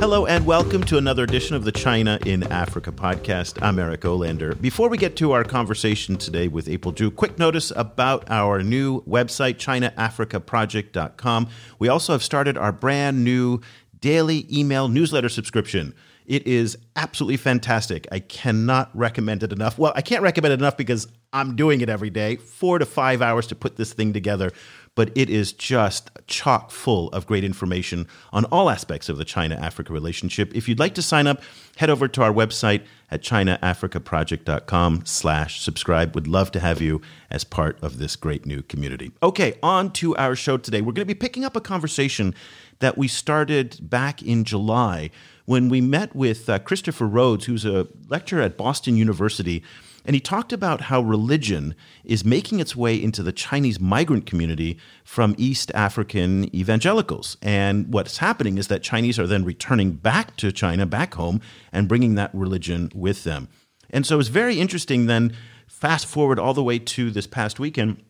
Hello and welcome to another edition of the China in Africa podcast. I'm Eric Olander. Before we get to our conversation today with April Zhu, quick notice about our new website, ChinaAfricaProject.com. We also have started our brand new daily email newsletter subscription. It is absolutely fantastic. I cannot recommend it enough. Well, I can't recommend it enough because I'm doing it every day, four to five hours to put this thing together but it is just chock full of great information on all aspects of the China Africa relationship. If you'd like to sign up, head over to our website at chinaafricaproject.com slash subscribe. Would love to have you as part of this great new community. Okay, on to our show today. We're going to be picking up a conversation that we started back in July when we met with uh, Christopher Rhodes, who's a lecturer at Boston University and he talked about how religion is making its way into the Chinese migrant community from East African evangelicals. And what's happening is that Chinese are then returning back to China, back home, and bringing that religion with them. And so it's very interesting then, fast forward all the way to this past weekend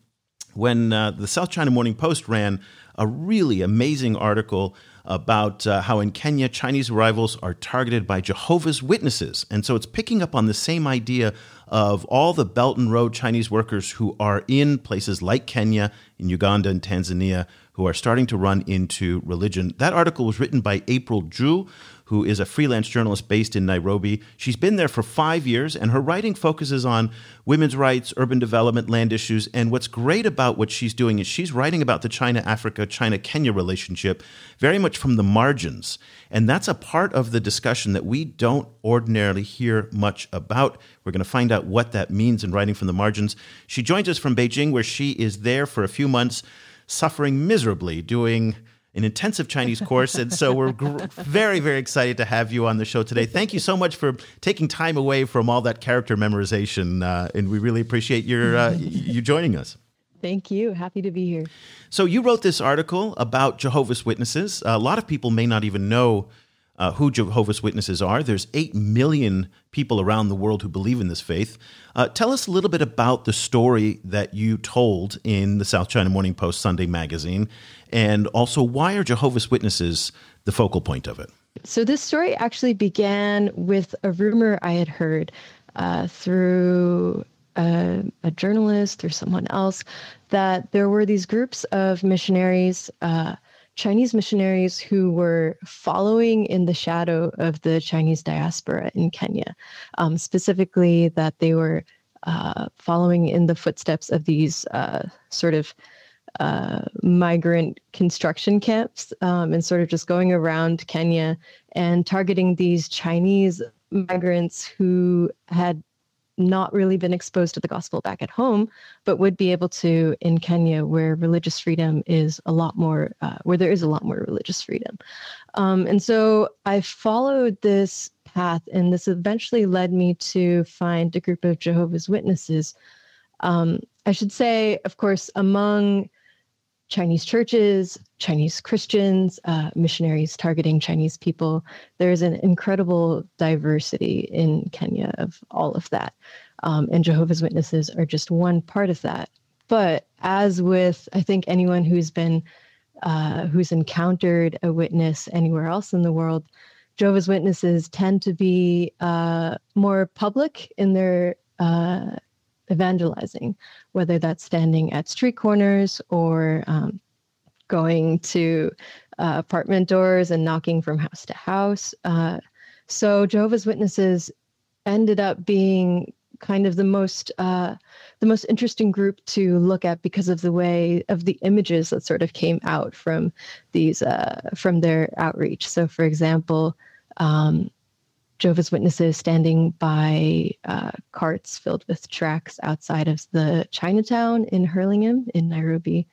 when uh, the South China Morning Post ran a really amazing article about uh, how in Kenya, Chinese arrivals are targeted by Jehovah's Witnesses. And so it's picking up on the same idea of all the Belt and Road Chinese workers who are in places like Kenya, in Uganda, and Tanzania, who are starting to run into religion. That article was written by April Zhu, who is a freelance journalist based in Nairobi. She's been there for five years, and her writing focuses on women's rights, urban development, land issues. And what's great about what she's doing is she's writing about the China Africa, China Kenya relationship very much from the margins. And that's a part of the discussion that we don't ordinarily hear much about. We're going to find out what that means in writing from the margins. She joins us from Beijing, where she is there for a few months, suffering miserably, doing an intensive Chinese course. And so we're gr- very, very excited to have you on the show today. Thank you so much for taking time away from all that character memorization. Uh, and we really appreciate your, uh, you joining us. Thank you. Happy to be here. So you wrote this article about Jehovah's Witnesses. A lot of people may not even know uh, who Jehovah's Witnesses are. There's 8 million people around the world who believe in this faith. Uh, tell us a little bit about the story that you told in the South China Morning Post Sunday magazine, and also why are Jehovah's Witnesses the focal point of it? So, this story actually began with a rumor I had heard uh, through a, a, journalist or someone else that there were these groups of missionaries uh, Chinese missionaries who were following in the shadow of the Chinese diaspora in Kenya, um, specifically that they were uh, following in the footsteps of these uh, sort of uh, migrant construction camps um, and sort of just going around Kenya and targeting these Chinese migrants who had not really been exposed to the gospel back at home, but would be able to in Kenya, where religious freedom is a lot more, uh, where there is a lot more religious freedom. Um, and so I followed this path, and this eventually led me to find a group of Jehovah's Witnesses. Um, I should say, of course, among Chinese churches, Chinese Christians, uh, missionaries targeting Chinese people. There's an incredible diversity in Kenya of all of that. Um, and Jehovah's Witnesses are just one part of that. But as with, I think, anyone who's been, uh, who's encountered a witness anywhere else in the world, Jehovah's Witnesses tend to be uh, more public in their uh, evangelizing, whether that's standing at street corners or um, going to uh, apartment doors and knocking from house to house. Uh, so Jehovah's Witnesses ended up being kind of the most uh, the most interesting group to look at because of the way of the images that sort of came out from these uh, from their outreach. So, for example, um, Jehovah's Witnesses standing by uh, carts filled with tracts outside of the Chinatown in Hurlingham in Nairobi,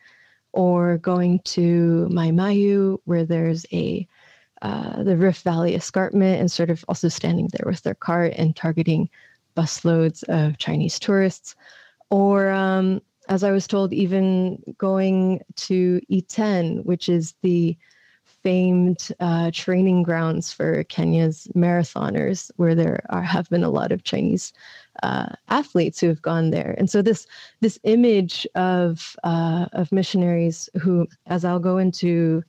or going to Mai Mahiu, where there's a uh, the Rift Valley escarpment, and sort of also standing there with their cart and targeting busloads of Chinese tourists, or um, as I was told, even going to Iten, which is the famed uh, training grounds for Kenya's marathoners, where there are, have been a lot of Chinese uh, athletes who have gone there. And so this this image of uh, of missionaries who, as I'll go into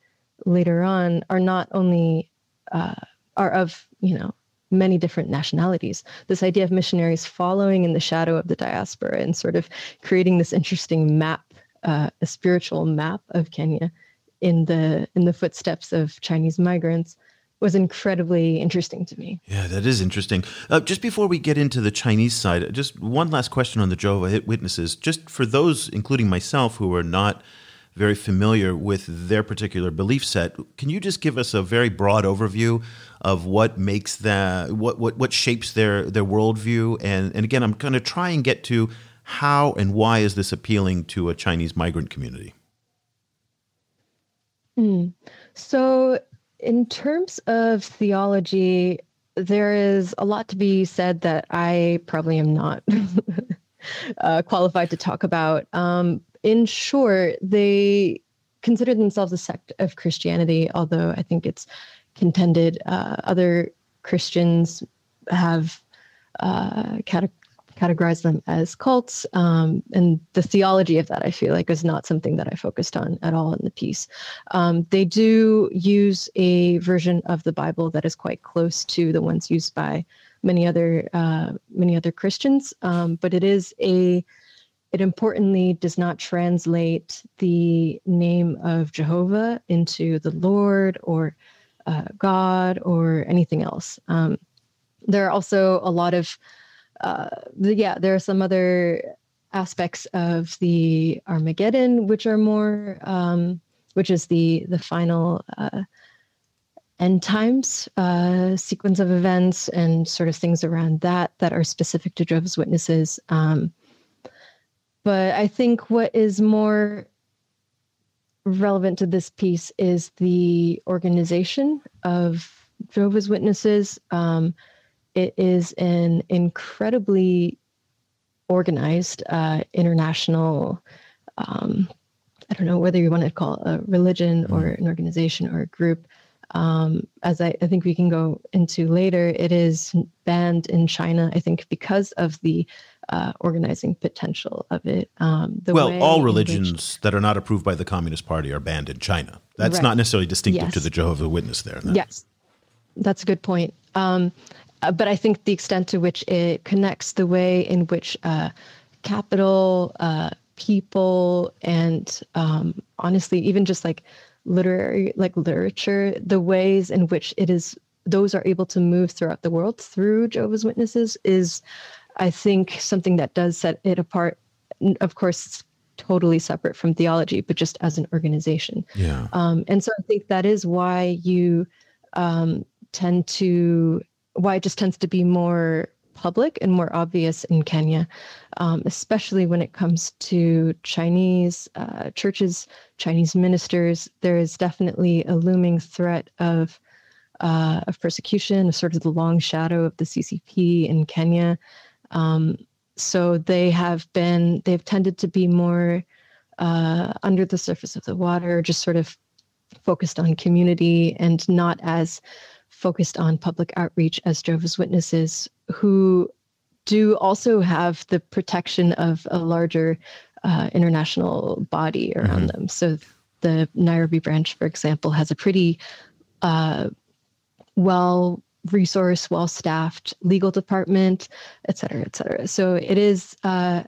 later on, are not only uh, are of you know many different nationalities. This idea of missionaries following in the shadow of the diaspora and sort of creating this interesting map, uh, a spiritual map of Kenya in the in the footsteps of Chinese migrants was incredibly interesting to me. Yeah, that is interesting. Uh, just before we get into the Chinese side, just one last question on the Jehovah Witnesses. Just for those, including myself, who are not very familiar with their particular belief set, can you just give us a very broad overview of what makes that, what what what shapes their their worldview? And and again, I'm going to try and get to how and why is this appealing to a Chinese migrant community. Mm. So in terms of theology, there is a lot to be said that I probably am not uh, qualified to talk about. Um, in short, they consider themselves a sect of Christianity, although I think it's contended uh, other Christians have uh, categorize them as cults. Um, and the theology of that, I feel like, is not something that I focused on at all in the piece. Um, they do use a version of the Bible that is quite close to the ones used by many other uh, many other Christians, um, but it is a it importantly does not translate the name of Jehovah into the Lord or uh, God or anything else. Um, there are also a lot of uh, yeah, there are some other aspects of the Armageddon which are more, um, which is the the final uh, end times uh, sequence of events and sort of things around that that are specific to Jehovah's Witnesses. Um, but I think what is more relevant to this piece is the organization of Jehovah's Witnesses. Um, it is an incredibly organized uh, international um, i don't know whether you want to call it a religion or mm. an organization or a group um, as I, I, think we can go into later it is banned in china i think because of the uh, organizing potential of it um, well all religions which, that are not approved by the communist party are banned in china that's right. not necessarily distinctive yes. to the jehovah witness there yes that's a good point um, uh, but I think the extent to which it connects the way in which uh, capital, uh, people, and um, honestly, even just like literary, like literature, the ways in which it is, those are able to move throughout the world through Jehovah's Witnesses is, I think, something that does set it apart. Of course, totally separate from theology, but just as an organization. Yeah. Um, and so I think that is why you um, tend to why it just tends to be more public and more obvious in Kenya, um, especially when it comes to Chinese uh, churches, Chinese ministers. There is definitely a looming threat of uh, of persecution, of sort of the long shadow of the CCP in Kenya. Um, so they have been they've tended to be more uh, under the surface of the water, just sort of focused on community and not as focused on public outreach as Jehovah's Witnesses, who do also have the protection of a larger uh, international body around mm-hmm. them. So the Nairobi branch, for example, has a pretty uh, well resourced, well staffed legal department, et cetera, et cetera. So it is, uh,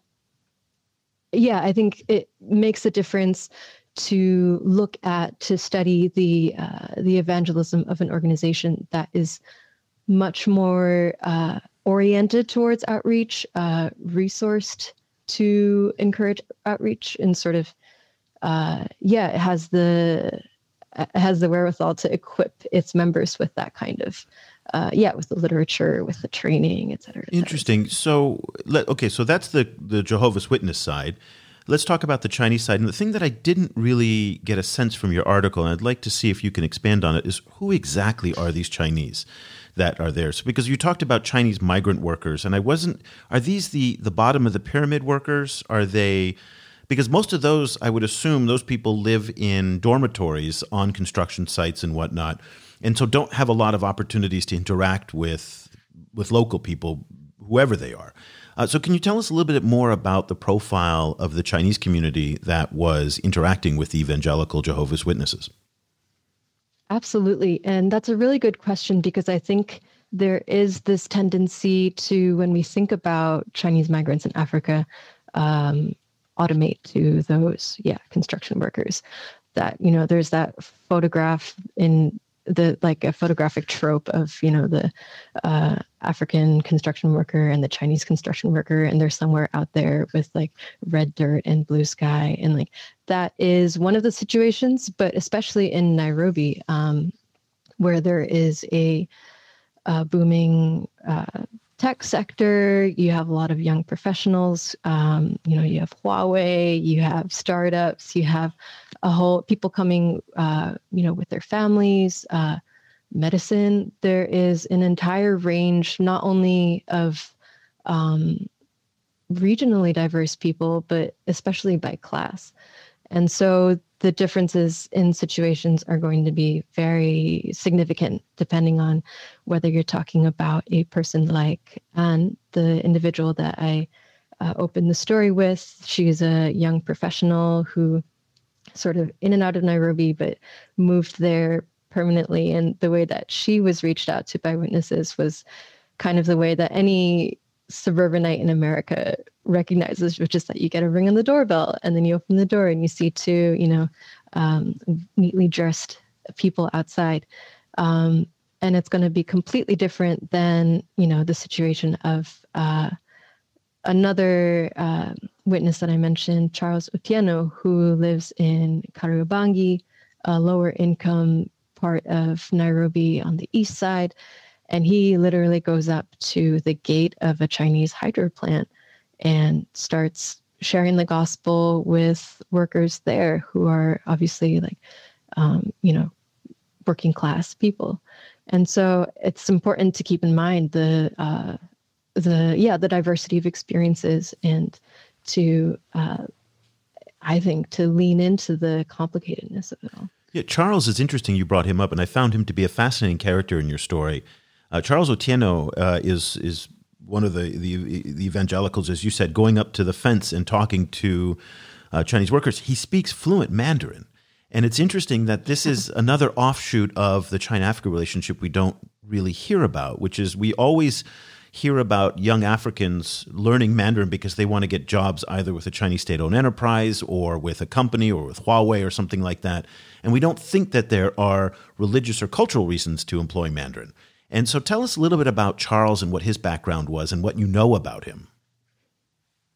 yeah, I think it makes a difference to look at to study the uh, the evangelism of an organization that is much more uh, oriented towards outreach, uh, resourced to encourage outreach, and sort of uh, yeah, it has the it has the wherewithal to equip its members with that kind of uh, yeah, with the literature, with the training, et cetera. Et cetera. Interesting. So, let, okay, so that's the the Jehovah's Witness side. Let's talk about the Chinese side. And the thing that I didn't really get a sense from your article, and I'd like to see if you can expand on it, is who exactly are these Chinese? that are there. So because you talked about Chinese migrant workers, and I wasn't. Are these the the bottom of the pyramid workers? Are they? Because most of those, I would assume, those people live in dormitories on construction sites and whatnot, and so don't have a lot of opportunities to interact with with local people, whoever they are. Uh, so, can you tell us a little bit more about the profile of the Chinese community that was interacting with evangelical Jehovah's Witnesses? Absolutely. And that's a really good question because I think there is this tendency to, when we think about Chinese migrants in Africa, um, automate to those, yeah, construction workers. That, you know, there's that photograph in the like a photographic trope of you know the uh, African construction worker and the Chinese construction worker, and they're somewhere out there with like red dirt and blue sky, and like that is one of the situations. But especially in Nairobi, um, where there is a, a booming uh, tech sector, you have a lot of young professionals. Um, you know, you have Huawei, you have startups, you have a whole people coming, uh, you know, with their families. Uh, medicine, there is an entire range, not only of um, regionally diverse people, but especially by class. And so the differences in situations are going to be very significant depending on whether you're talking about a person like Anne, the individual that I uh, opened the story with. She's a young professional who sort of in and out of Nairobi, but moved there permanently. And the way that she was reached out to by witnesses was kind of the way that any suburbanite in America recognizes, which is that you get a ring on the doorbell and then you open the door and you see two, you know, um, neatly dressed people outside. Um, and it's going to be completely different than, you know, the situation of uh, another uh, witness that I mentioned, Charles Otieno, who lives in Kariobangi, a lower income part of Nairobi on the east side. And he literally goes up to the gate of a Chinese hydro plant and starts sharing the gospel with workers there who are obviously like, um, you know, working class people. And so it's important to keep in mind the uh, the yeah the diversity of experiences and to uh, I think to lean into the complicatedness of it all. Yeah, Charles is interesting. You brought him up, and I found him to be a fascinating character in your story. Uh, Charles Otieno uh, is is one of the, the, the evangelicals, as you said, going up to the fence and talking to uh, Chinese workers. He speaks fluent Mandarin, and it's interesting that this is another offshoot of the China Africa relationship we don't really hear about, which is we always hear about young Africans learning Mandarin because they want to get jobs either with a Chinese state owned enterprise or with a company or with Huawei or something like that. And we don't think that there are religious or cultural reasons to employ Mandarin. And so tell us a little bit about Charles and what his background was and what you know about him.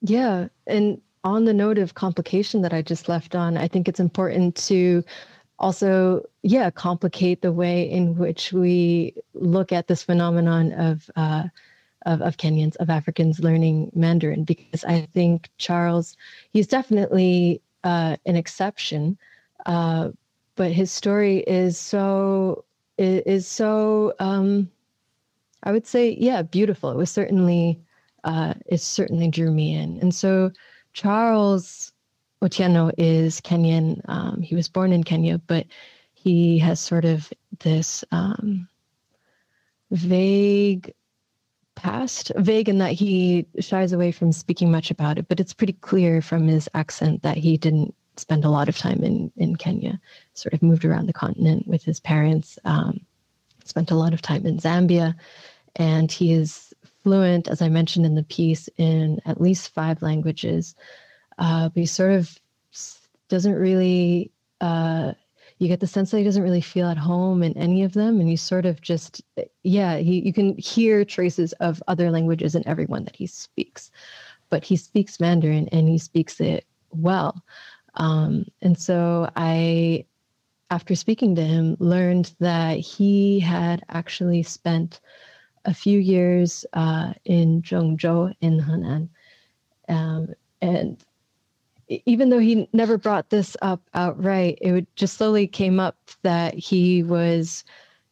Yeah. And on the note of complication that I just left on, I think it's important to also, yeah, complicate the way in which we look at this phenomenon of uh, of, of Kenyans, of Africans learning Mandarin, because I think Charles, he's definitely uh, an exception, uh, but his story is so is, so um, I would say, yeah, beautiful. It was certainly uh, it certainly drew me in, and so Charles Otieno is Kenyan. Um, he was born in Kenya, but he has sort of this um, vague past, vague in that he shies away from speaking much about it, but it's pretty clear from his accent that he didn't spend a lot of time in, in Kenya, sort of moved around the continent with his parents, um, spent a lot of time in Zambia, and he is fluent, as I mentioned in the piece, in at least five languages. Uh, but he sort of doesn't really uh, you get the sense that he doesn't really feel at home in any of them and you sort of just yeah he, you can hear traces of other languages in everyone that he speaks but he speaks mandarin and he speaks it well. Um, and so i after speaking to him learned that he had actually spent a few years uh, in zhengzhou in henan. Um, and even though he never brought this up outright, it would just slowly came up that he was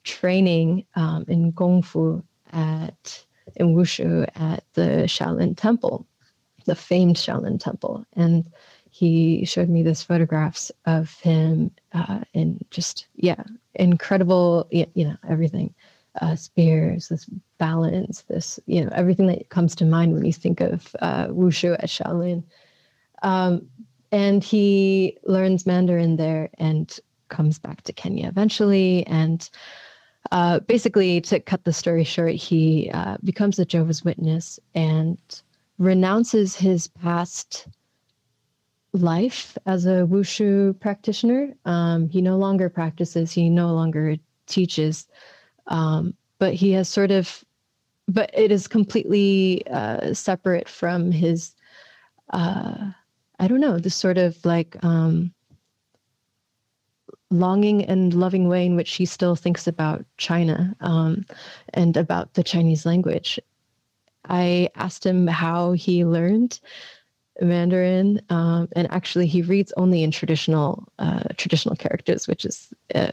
training um, in fu at in Wushu at the Shaolin Temple, the famed Shaolin Temple, and he showed me these photographs of him uh, in just yeah incredible you know everything uh, spears this balance this you know everything that comes to mind when you think of uh, wushu at shaolin. Um, and he learns mandarin there and comes back to kenya eventually. And uh, basically to cut the story short he uh, becomes a jehovah's witness and renounces his past life as a wushu practitioner. Um, he no longer practices, he no longer teaches, um, but he has sort of, but it is completely uh, separate from his, uh, I don't know, this sort of like um, longing and loving way in which he still thinks about China um, and about the Chinese language. I asked him how he learned Mandarin, um, and actually he reads only in traditional uh, traditional characters, which is uh,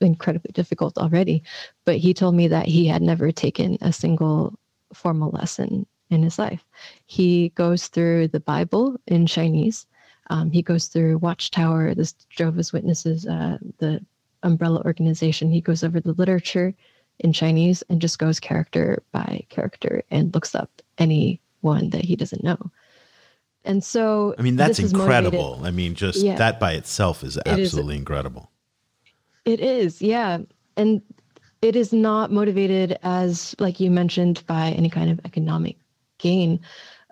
incredibly difficult already. But he told me that he had never taken a single formal lesson in his life. He goes through the Bible in Chinese. Um, he goes through Watchtower, the Jehovah's Witnesses, uh, the umbrella organization. He goes over the literature in Chinese and just goes character by character and looks up any one that he doesn't know. And so, I mean, that's incredible. I mean, just yeah. that by itself is absolutely it is, incredible. It is, yeah. And it is not motivated as, like you mentioned, by any kind of economic gain.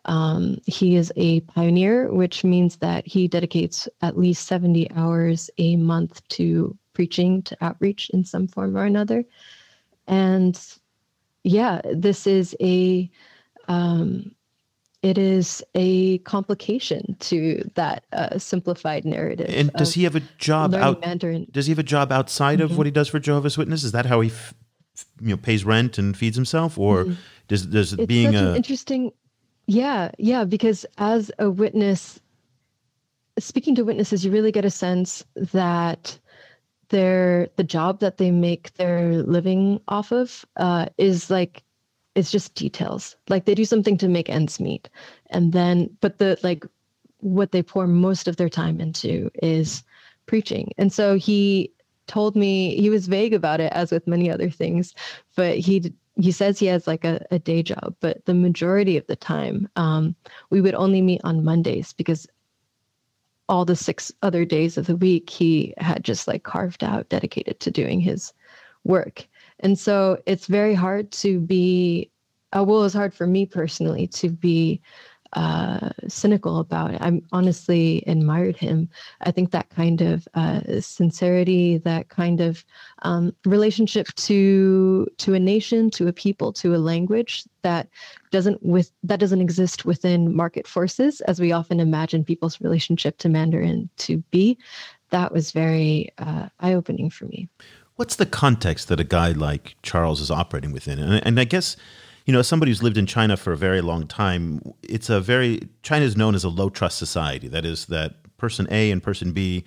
Um, he is a pioneer, which means that he dedicates at least 70 hours a month to preaching, to outreach in some form or another. And yeah, this is a um, it is a complication to that uh, simplified narrative. And does he have a job out? Mandarin. Does he have a job outside mm-hmm. of what he does for Jehovah's Witnesses? Is that how he, f- you know, pays rent and feeds himself, or mm-hmm. does does it's being a interesting? Yeah, yeah. Because as a witness, speaking to witnesses, you really get a sense that their the job that they make their living off of uh, is like it's just details. Like they do something to make ends meet. And then, but the like what they pour most of their time into is preaching. And so he told me he was vague about it, as with many other things, but he he says he has like a, a day job, but the majority of the time, um, we would only meet on Mondays because all the six other days of the week he had just like carved out dedicated to doing his work. And so it's very hard to be, uh, well, it's hard for me personally to be uh, cynical about it. I honestly admired him. I think that kind of uh, sincerity, that kind of um, relationship to to a nation, to a people, to a language that doesn't with that doesn't exist within market forces, as we often imagine people's relationship to Mandarin to be. That was very uh, eye opening for me. What's the context that a guy like Charles is operating within? And, and I guess, you know, somebody who's lived in China for a very long time, it's a very, China is known as a low trust society. That is, that person A and person B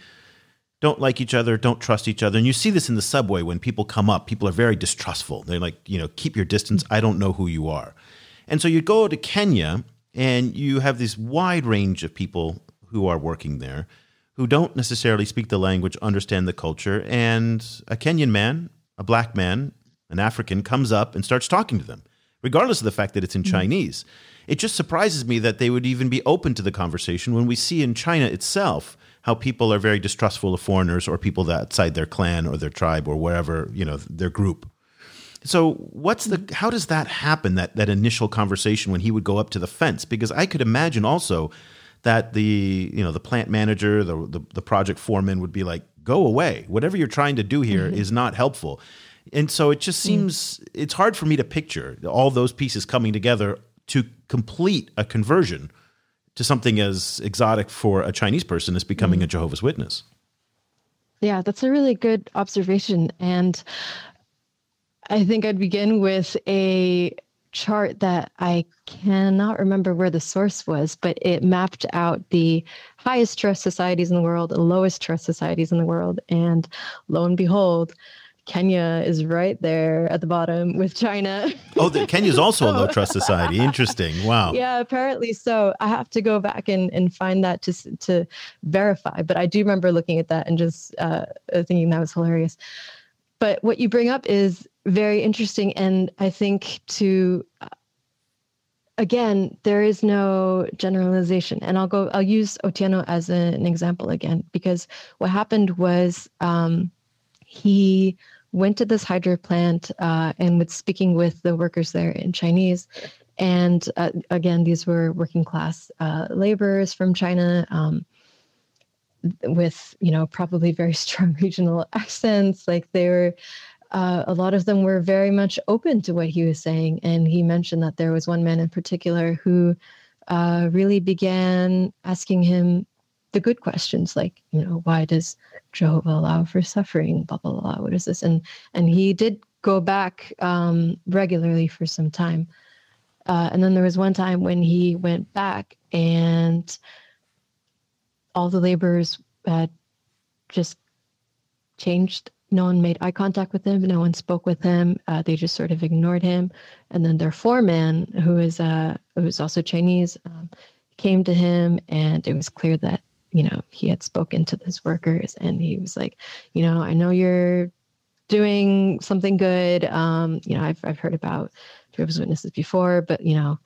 don't like each other, don't trust each other. And you see this in the subway when people come up, people are very distrustful. They're like, you know, keep your distance. I don't know who you are. And so you go to Kenya and you have this wide range of people who are working there who don't necessarily speak the language, understand the culture, and a Kenyan man, a black man, an African comes up and starts talking to them, regardless of the fact that it's in mm-hmm. Chinese. It just surprises me that they would even be open to the conversation when we see in China itself how people are very distrustful of foreigners or people that outside their clan or their tribe or wherever, you know, their group. So what's the how does that happen that that initial conversation when he would go up to the fence because I could imagine also that the you know the plant manager, the the, the project foreman would be like, "Go away! Whatever you're trying to do here mm-hmm. is not helpful." And so it just mm. seems mm. it's hard for me to picture all those pieces coming together to complete a conversion to something as exotic for a Chinese person as becoming mm. a Jehovah's Witness. Yeah, that's a really good observation. And I think I'd begin with a chart that I cannot remember where the source was, but it mapped out the highest trust societies in the world, the lowest trust societies in the world. And lo and behold, Kenya is right there at the bottom with China. oh, Kenya is also a low trust society. Interesting. Wow. Yeah, apparently so. I have to go back and, and find that to to verify. But I do remember looking at that and just uh, thinking that was hilarious. But what you bring up is very interesting, and I think to uh, again, there is no generalization. And I'll go, I'll use Otieno as a, an example again, because what happened was um, he went to this hydro plant uh, and was speaking with the workers there in Chinese. And uh, again, these were working class uh, laborers from China. Um, with you know probably very strong regional accents like they were uh, a lot of them were very much open to what he was saying. And he mentioned that there was one man in particular who uh, really began asking him the good questions, like, you know, why does Jehovah allow for suffering? Blah blah blah. What is this? And and he did go back um, regularly for some time. Uh, and then there was one time when he went back and all the laborers had just changed no one made eye contact with him. No one spoke with him. Uh, they just sort of ignored him. And then their foreman, who is uh, who is also Chinese, um, came to him, and it was clear that you know he had spoken to those workers, and he was like, you know, I know you're doing something good. Um, you know, I've I've heard about Jehovah's Witnesses before, but you know,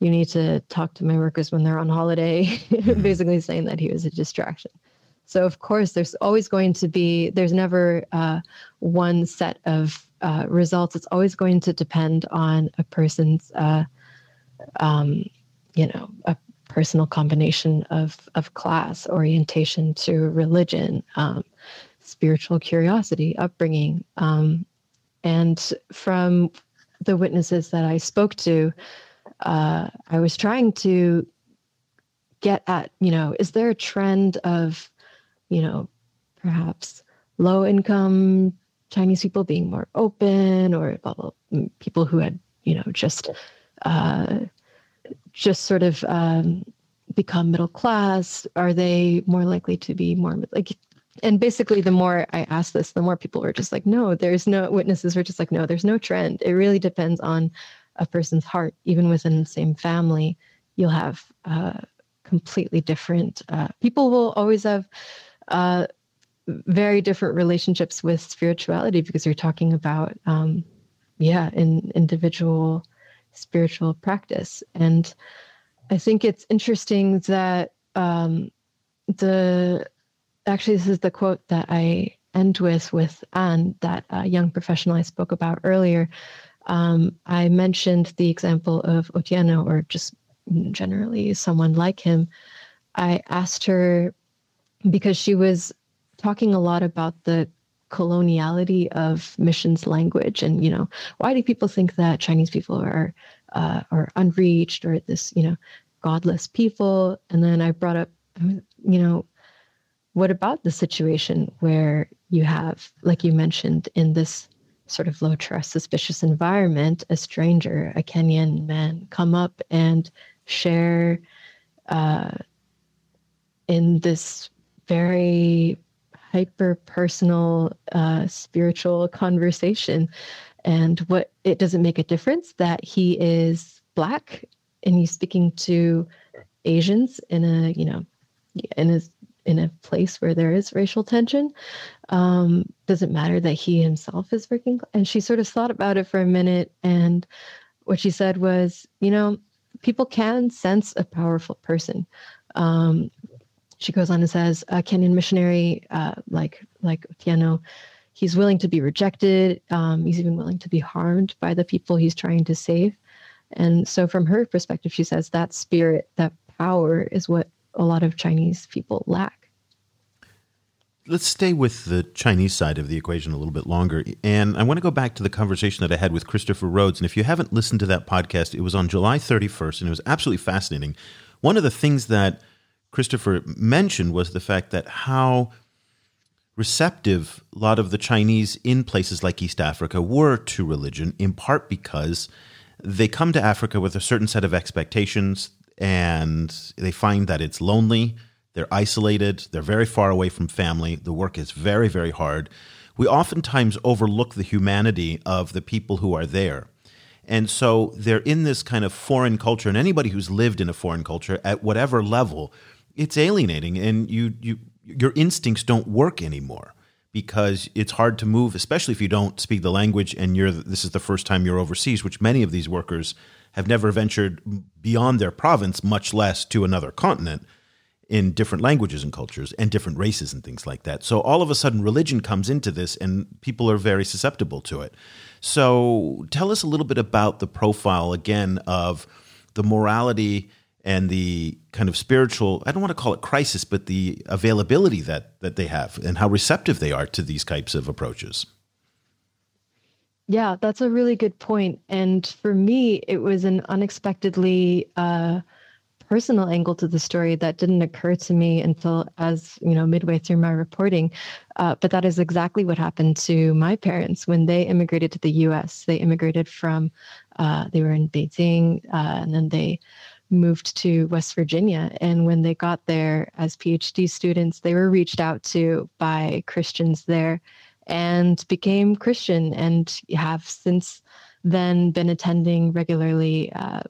you need to talk to my workers when they're on holiday. Basically, saying that he was a distraction. So of course, there's always going to be there's never uh, one set of uh, results. It's always going to depend on a person's, uh, um, you know, a personal combination of of class, orientation to religion, um, spiritual curiosity, upbringing, um, and from the witnesses that I spoke to, uh, I was trying to get at, you know, is there a trend of you know, perhaps low income Chinese people being more open or blah, blah, people who had, you know, just uh, just sort of um, become middle class? Are they more likely to be more like? And basically, the more I asked this, the more people were just like, no, there's no witnesses were just like, no, there's no trend. It really depends on a person's heart. Even within the same family, you'll have uh, completely different uh, people. Will always have uh, very different relationships with spirituality because you're talking about, um, yeah, in individual spiritual practice. And I think it's interesting that um, the actually this is the quote that I end with with Anne, that uh, young professional I spoke about earlier. Um, I mentioned the example of Otieno, or just generally someone like him. I asked her because she was talking a lot about the coloniality of missions language. And you know why do people think that chinese people are uh, are unreached or this you know godless people? And then i brought up you know what about the situation where you have like you mentioned in this sort of low trust suspicious environment a stranger a kenyan man come up and share uh, in this very hyper personal uh, spiritual conversation. And what it doesn't make a difference that he is black and he's speaking to asians in a you know in a in a place where there is racial tension. Um, doesn't matter that he himself is working and she sort of thought about it for a minute. And what she said was you know people can sense a powerful person. Um, she goes on and says, a Kenyan missionary uh, like like Otieno, he's willing to be rejected. Um, he's even willing to be harmed by the people he's trying to save. And so, from her perspective, she says that spirit, that power, is what a lot of Chinese people lack. Let's stay with the Chinese side of the equation a little bit longer. And I want to go back to the conversation that I had with Christopher Rhodes. And if you haven't listened to that podcast, it was on July 31st, and it was absolutely fascinating. One of the things that Christopher mentioned was the fact that how receptive a lot of the Chinese in places like East Africa were to religion, in part because they come to Africa with a certain set of expectations and they find that it's lonely, they're isolated, they're very far away from family, the work is very, very hard we oftentimes overlook the humanity of the people who are there. And so they're in this kind of foreign culture, and anybody who's lived in a foreign culture at whatever level, it's alienating, and you you your instincts don't work anymore because it's hard to move, especially if you don't speak the language and you're this is the first time you're overseas, which many of these workers have never ventured beyond their province, much less to another continent in different languages and cultures and different races and things like that. So all of a sudden religion comes into this and people are very susceptible to it. So tell us a little bit about the profile again of the morality and the kind of spiritual i don't want to call it crisis but the availability that that they have and how receptive they are to these types of approaches. Yeah that's a really good point. And for me it was an unexpectedly uh, personal angle to the story that didn't occur to me until as you know midway through my reporting. Uh, but that is exactly what happened to my parents when they immigrated to the us they immigrated from uh, they were in beijing uh, and then they moved to West Virginia. And when they got there as PhD students, they were reached out to by Christians there and became Christian and have since then been attending regularly, uh,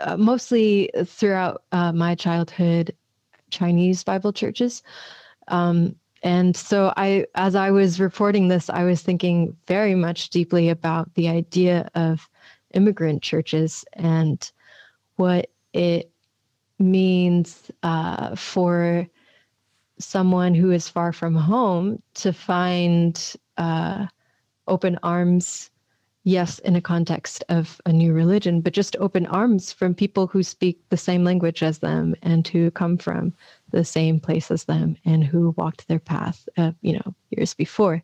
uh, mostly throughout uh, my childhood, Chinese Bible churches. Um, and so I, as I was reporting this, I was thinking very much deeply about the idea of immigrant churches and what it means uh, for someone who is far from home to find uh, open arms yes in a context of a new religion but just open arms from people who speak the same language as them and who come from the same place as them and who walked their path uh, you know years before.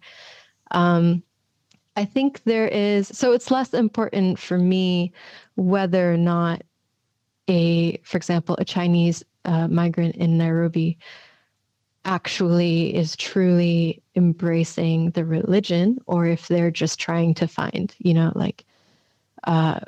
Um, i think there is so it's less important for me whether or not a, for example, a Chinese uh, migrant in Nairobi actually is truly embracing the religion or if they're just trying to find, you know, like, uh,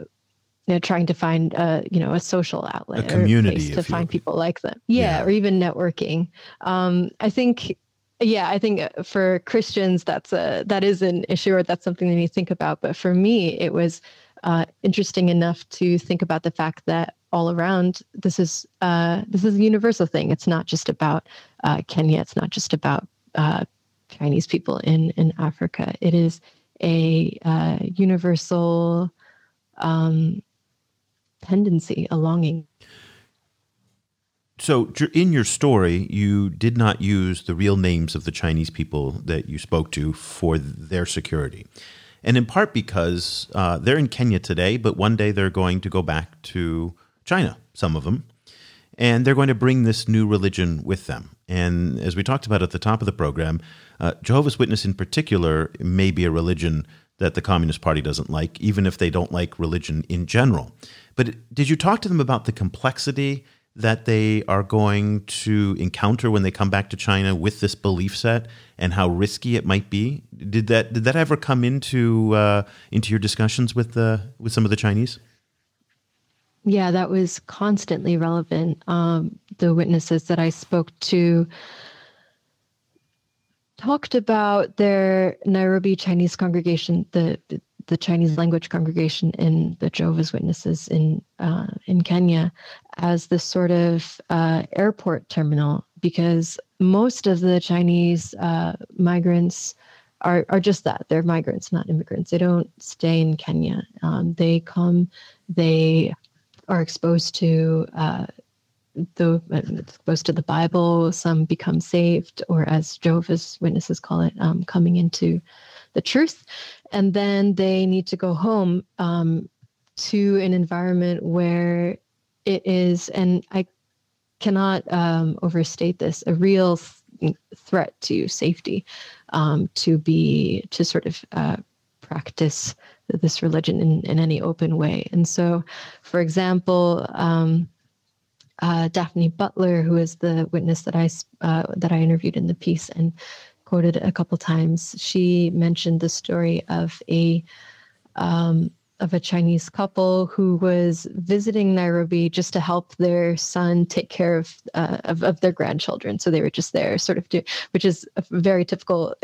you know, trying to find a you know a social outlet, a community to find people like them, yeah, yeah, or even networking. Um, I think, yeah, I think for Christians that's a that is an issue or that's something they need to think about. But for me, it was uh, interesting enough to think about the fact that all around. This is uh, this is a universal thing. It's not just about uh, Kenya. It's not just about uh, Chinese people in in Africa. It is a uh, universal um, tendency, a longing. So, in your story, you did not use the real names of the Chinese people that you spoke to for their security. And in part because uh, they're in Kenya today, but one day they're going to go back to China, some of them. And they're going to bring this new religion with them. And as we talked about at the top of the program, uh, Jehovah's Witness in particular may be a religion that the Communist Party doesn't like, even if they don't like religion in general. But did you talk to them about the complexity that they are going to encounter when they come back to China with this belief set and how risky it might be? Did that did that ever come into uh, into your discussions with the with some of the Chinese? Yeah, that was constantly relevant. Um, the witnesses that I spoke to talked about their Nairobi Chinese congregation, the the Chinese language congregation in the Jehovah's Witnesses in uh, in Kenya, as this sort of uh, airport terminal, because most of the Chinese uh, migrants are are just that they're migrants, not immigrants. They don't stay in Kenya. Um, they come, they are exposed to uh, the exposed to the Bible. Some become saved, or as Jehovah's Witnesses call it, um, coming into the truth, and then they need to go home um, to an environment where it is, and I cannot um, overstate this, a real th- threat to safety, um, to be to sort of uh, practice this religion in, in any open way. And so, for example, um, uh, Daphne Butler, who is the witness that I uh, that I interviewed in the piece and quoted a couple times, she mentioned the story of a um, of a Chinese couple who was visiting Nairobi just to help their son take care of, uh, of, of their grandchildren. So they were just there, sort of, do, which is a very typical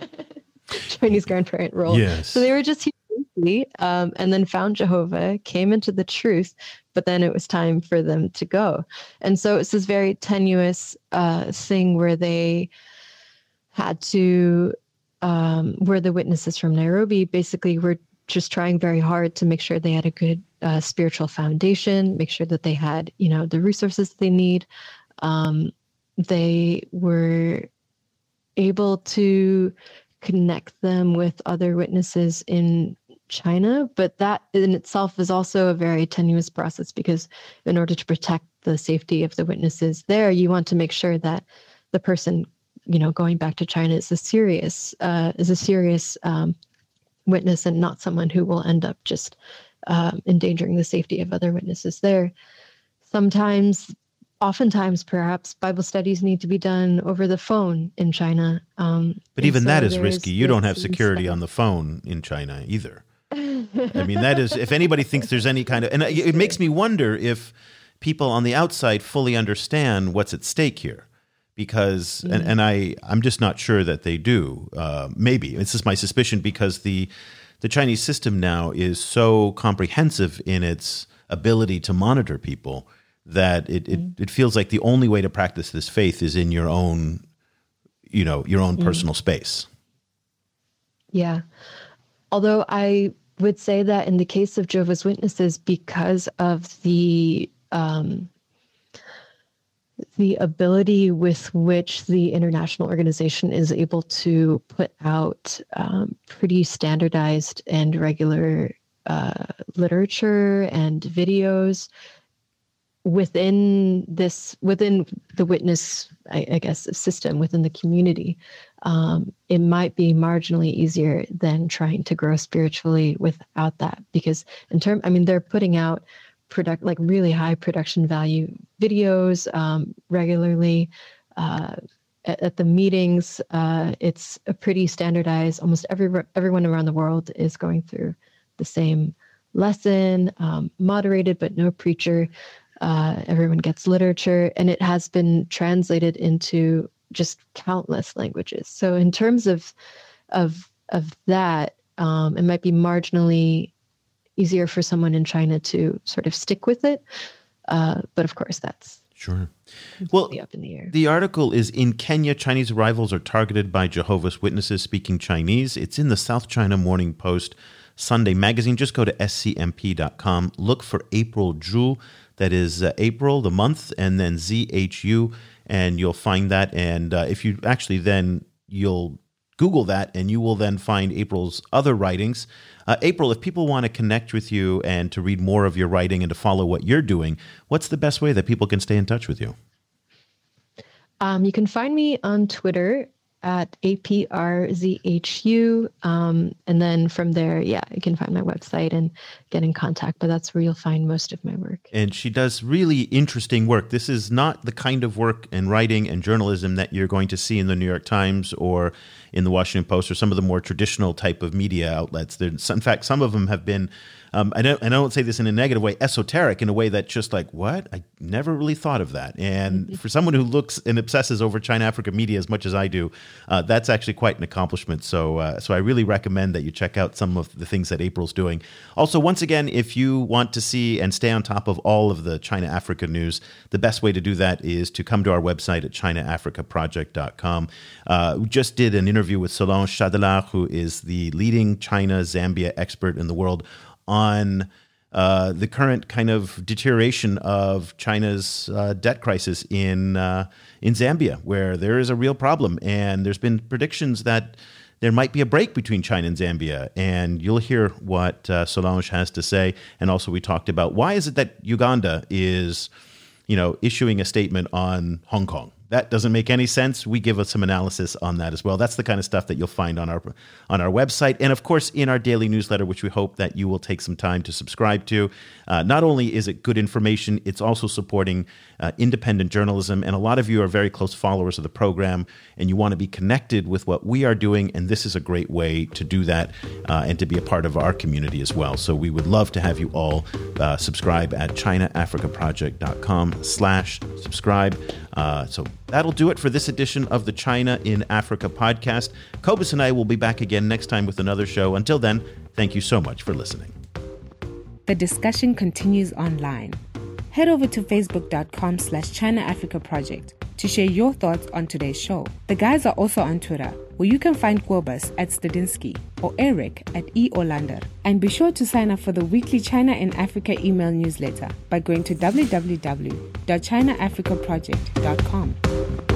Chinese grandparent role. Yes. So they were just briefly, um, and then found Jehovah, came into the truth, but then it was time for them to go. And so it's this very tenuous uh, thing where they had to, um, where the witnesses from Nairobi basically were just trying very hard to make sure they had a good uh, spiritual foundation, make sure that they had, you know, the resources they need. Um, they were able to connect them with other witnesses in China, but that in itself is also a very tenuous process because in order to protect the safety of the witnesses there, you want to make sure that the person, you know, going back to China is a serious uh, is a serious um, witness and not someone who will end up just um, endangering the safety of other witnesses there. Sometimes oftentimes perhaps bible studies need to be done over the phone in china um, but even that is risky. You don't have security on the phone in china either i mean that is if anybody thinks there's any kind of and it makes me wonder if people on the outside fully understand what's at stake here because mm-hmm. and, and i i'm just not sure that they do uh, maybe it's just my suspicion because the the chinese system now is so comprehensive in its ability to monitor people that it, it, mm. it feels like the only way to practice this faith is in your own you know your own mm. personal space yeah although i would say that in the case of jehovah's witnesses because of the um, the ability with which the international organization is able to put out um, pretty standardized and regular uh, literature and videos within this within the witness I, I, guess system within the community um, it might be marginally easier than trying to grow spiritually without that. Because in term i mean they're putting out product like really high production value videos um, regularly uh, at, at, the meetings. Uh, it's a pretty standardized almost every everyone around the world is going through the same lesson um, moderated but no preacher uh, everyone gets literature, and it has been translated into just countless languages. So in terms of of of that, um, it might be marginally easier for someone in China to sort of stick with it. Uh, but of course, that's sure. Well, up in the air. The article is in Kenya. Chinese arrivals are targeted by Jehovah's Witnesses speaking Chinese. It's in the South China Morning Post Sunday magazine. Just go to scmp.com. Look for April Zhu. That is uh, April, the month, and then ZHU, and you'll find that. And uh, if you actually then you'll Google that, and you will then find April's other writings. Uh, April, if people want to connect with you and to read more of your writing and to follow what you're doing, what's the best way that people can stay in touch with you? Um, you can find me on Twitter at APRZHU. Um, and then from there, yeah, you can find my website and get in contact, but that's where you'll find most of my work. And she does really interesting work. This is not the kind of work and writing and journalism that you're going to see in the New York Times or in the Washington Post or some of the more traditional type of media outlets. There's, in fact, some of them have been um, I don't, I don't say this in a negative way, esoteric in a way that just like, what? I never really thought of that. And mm-hmm. for someone who looks and obsesses over China Africa media as much as I do, uh, that's actually quite an accomplishment. So, uh, so I really recommend that you check out some of the things that April's doing. Also, once again, if you want to see and stay on top of all of the China Africa news, the best way to do that is to come to our website at ChinaAfricaProject.com. Uh, we just did an interview with Solange Chatelard, who is the leading China Zambia expert in the world on uh, the current kind of deterioration of China's uh, debt crisis in uh, in Zambia, where there is a real problem, and there's been predictions that there might be a break between China and Zambia, and you'll hear what uh, Solange has to say. And also, we talked about why is it that Uganda is, you know, issuing a statement on Hong Kong that doesn't make any sense. We give us some analysis on that as well. That's the kind of stuff that you'll find on our on our website, and of course in our daily newsletter, which we hope that you will take some time to subscribe to. Uh, not only is it good information, it's also supporting uh, independent journalism, and a lot of you are very close followers of the program, and you want to be connected with what we are doing, and this is a great way to do that uh, and to be a part of our community as well. So we would love to have you all uh, subscribe at ChinaAfricaProject.com/slash subscribe. Uh, so That'll do it for this edition of the China in Africa podcast. Cobus and I will be back again next time with another show. Until then, thank you so much for listening. The discussion continues online. Head over to facebook.com slash China Africa Project to share your thoughts on today's show. The guys are also on Twitter, where you can find Cobus at Stadenesque or Eric at E. Olander. And be sure to sign up for the weekly China and Africa email newsletter by going to www.chinaafricaproject.com.